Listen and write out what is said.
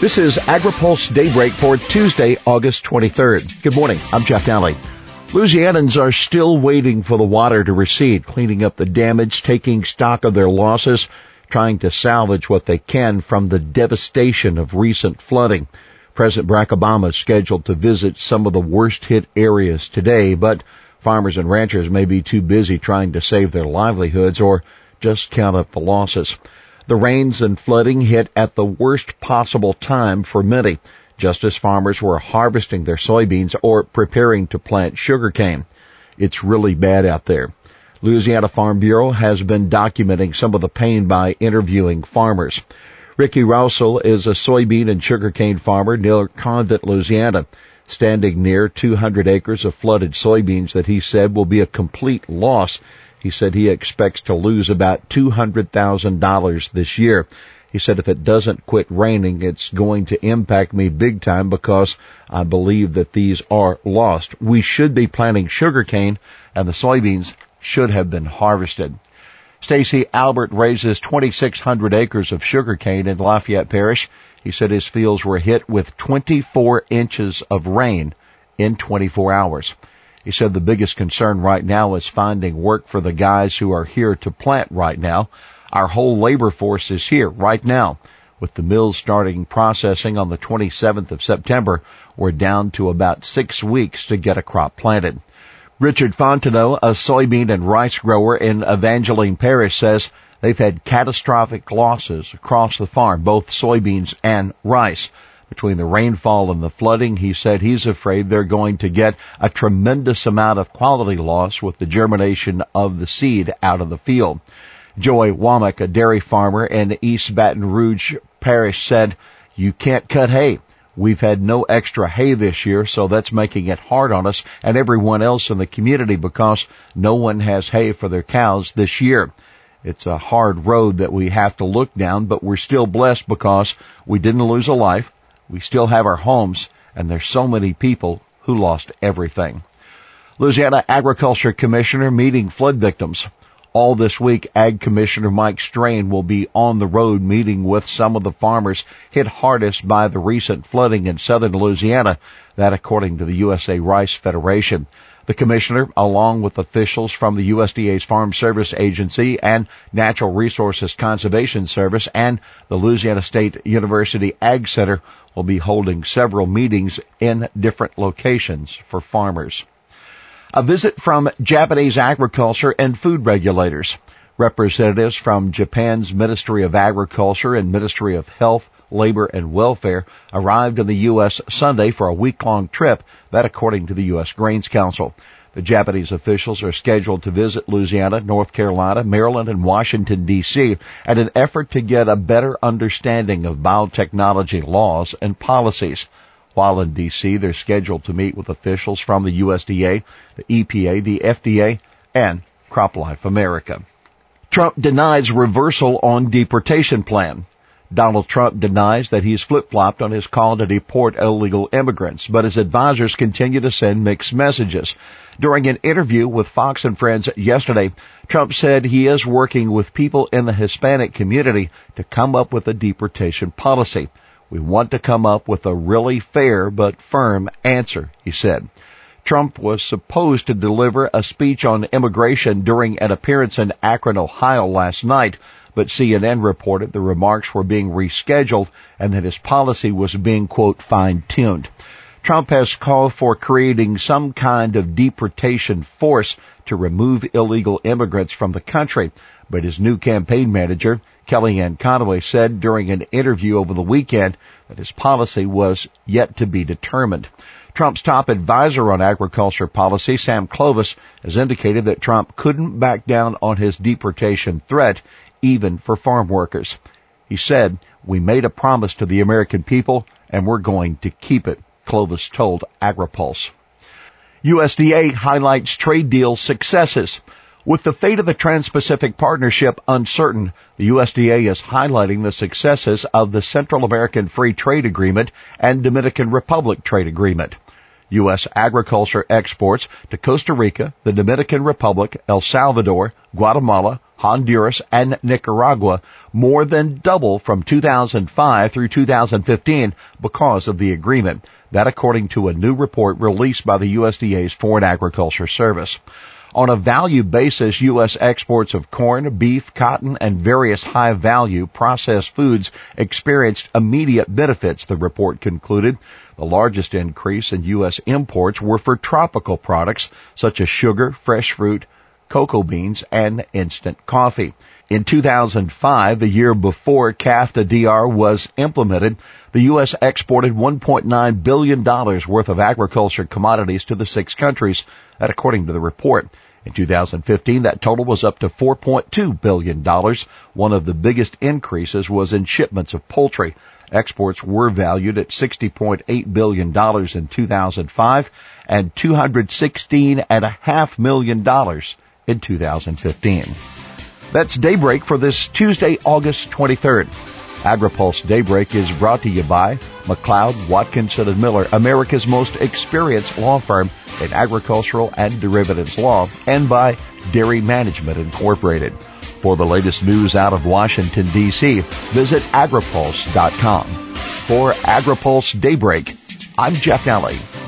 This is AgriPulse Daybreak for Tuesday, August 23rd. Good morning. I'm Jeff Nalley. Louisianans are still waiting for the water to recede, cleaning up the damage, taking stock of their losses, trying to salvage what they can from the devastation of recent flooding. President Barack Obama is scheduled to visit some of the worst hit areas today, but farmers and ranchers may be too busy trying to save their livelihoods or just count up the losses. The rains and flooding hit at the worst possible time for many, just as farmers were harvesting their soybeans or preparing to plant sugarcane. It's really bad out there. Louisiana Farm Bureau has been documenting some of the pain by interviewing farmers. Ricky Rousel is a soybean and sugarcane farmer near Convent, Louisiana, standing near 200 acres of flooded soybeans that he said will be a complete loss he said he expects to lose about $200,000 this year. He said if it doesn't quit raining, it's going to impact me big time because I believe that these are lost. We should be planting sugarcane and the soybeans should have been harvested. Stacy Albert raises 2,600 acres of sugarcane in Lafayette Parish. He said his fields were hit with 24 inches of rain in 24 hours. He said the biggest concern right now is finding work for the guys who are here to plant right now. Our whole labor force is here right now. With the mills starting processing on the 27th of September, we're down to about six weeks to get a crop planted. Richard Fontenot, a soybean and rice grower in Evangeline Parish, says they've had catastrophic losses across the farm, both soybeans and rice. Between the rainfall and the flooding, he said he's afraid they're going to get a tremendous amount of quality loss with the germination of the seed out of the field. Joy Womack, a dairy farmer in East Baton Rouge Parish, said, you can't cut hay. We've had no extra hay this year, so that's making it hard on us and everyone else in the community because no one has hay for their cows this year. It's a hard road that we have to look down, but we're still blessed because we didn't lose a life. We still have our homes and there's so many people who lost everything. Louisiana Agriculture Commissioner meeting flood victims. All this week, Ag Commissioner Mike Strain will be on the road meeting with some of the farmers hit hardest by the recent flooding in southern Louisiana. That according to the USA Rice Federation. The commissioner, along with officials from the USDA's Farm Service Agency and Natural Resources Conservation Service and the Louisiana State University Ag Center, will be holding several meetings in different locations for farmers. A visit from Japanese agriculture and food regulators. Representatives from Japan's Ministry of Agriculture and Ministry of Health, Labor and Welfare arrived in the U.S. Sunday for a week-long trip, that according to the U.S. Grains Council. The Japanese officials are scheduled to visit Louisiana, North Carolina, Maryland, and Washington, D.C. in an effort to get a better understanding of biotechnology laws and policies. While in D.C., they're scheduled to meet with officials from the USDA, the EPA, the FDA, and CropLife America. Trump denies reversal on deportation plan. Donald Trump denies that he's flip-flopped on his call to deport illegal immigrants, but his advisors continue to send mixed messages. During an interview with Fox and Friends yesterday, Trump said he is working with people in the Hispanic community to come up with a deportation policy. We want to come up with a really fair but firm answer, he said. Trump was supposed to deliver a speech on immigration during an appearance in Akron, Ohio last night, but CNN reported the remarks were being rescheduled and that his policy was being, quote, fine-tuned. Trump has called for creating some kind of deportation force to remove illegal immigrants from the country, but his new campaign manager, Kellyanne Conway, said during an interview over the weekend that his policy was yet to be determined. Trump's top advisor on agriculture policy, Sam Clovis, has indicated that Trump couldn't back down on his deportation threat even for farm workers. He said, we made a promise to the American people and we're going to keep it, Clovis told AgriPulse. USDA highlights trade deal successes. With the fate of the Trans-Pacific Partnership uncertain, the USDA is highlighting the successes of the Central American Free Trade Agreement and Dominican Republic Trade Agreement. U.S. agriculture exports to Costa Rica, the Dominican Republic, El Salvador, Guatemala, Honduras, and Nicaragua more than double from 2005 through 2015 because of the agreement. That according to a new report released by the USDA's Foreign Agriculture Service. On a value basis, U.S. exports of corn, beef, cotton, and various high value processed foods experienced immediate benefits, the report concluded. The largest increase in U.S. imports were for tropical products such as sugar, fresh fruit, cocoa beans, and instant coffee. In 2005, the year before CAFTA-DR was implemented, the U.S. exported $1.9 billion worth of agriculture commodities to the six countries, that according to the report. In 2015, that total was up to $4.2 billion. One of the biggest increases was in shipments of poultry. Exports were valued at $60.8 billion in 2005 and $216.5 million in 2015. That's Daybreak for this Tuesday, August 23rd. AgriPulse Daybreak is brought to you by McLeod, Watkinson and Miller, America's most experienced law firm in agricultural and derivatives law, and by Dairy Management Incorporated. For the latest news out of Washington, D.C., visit agripulse.com. For AgriPulse Daybreak, I'm Jeff Nalley.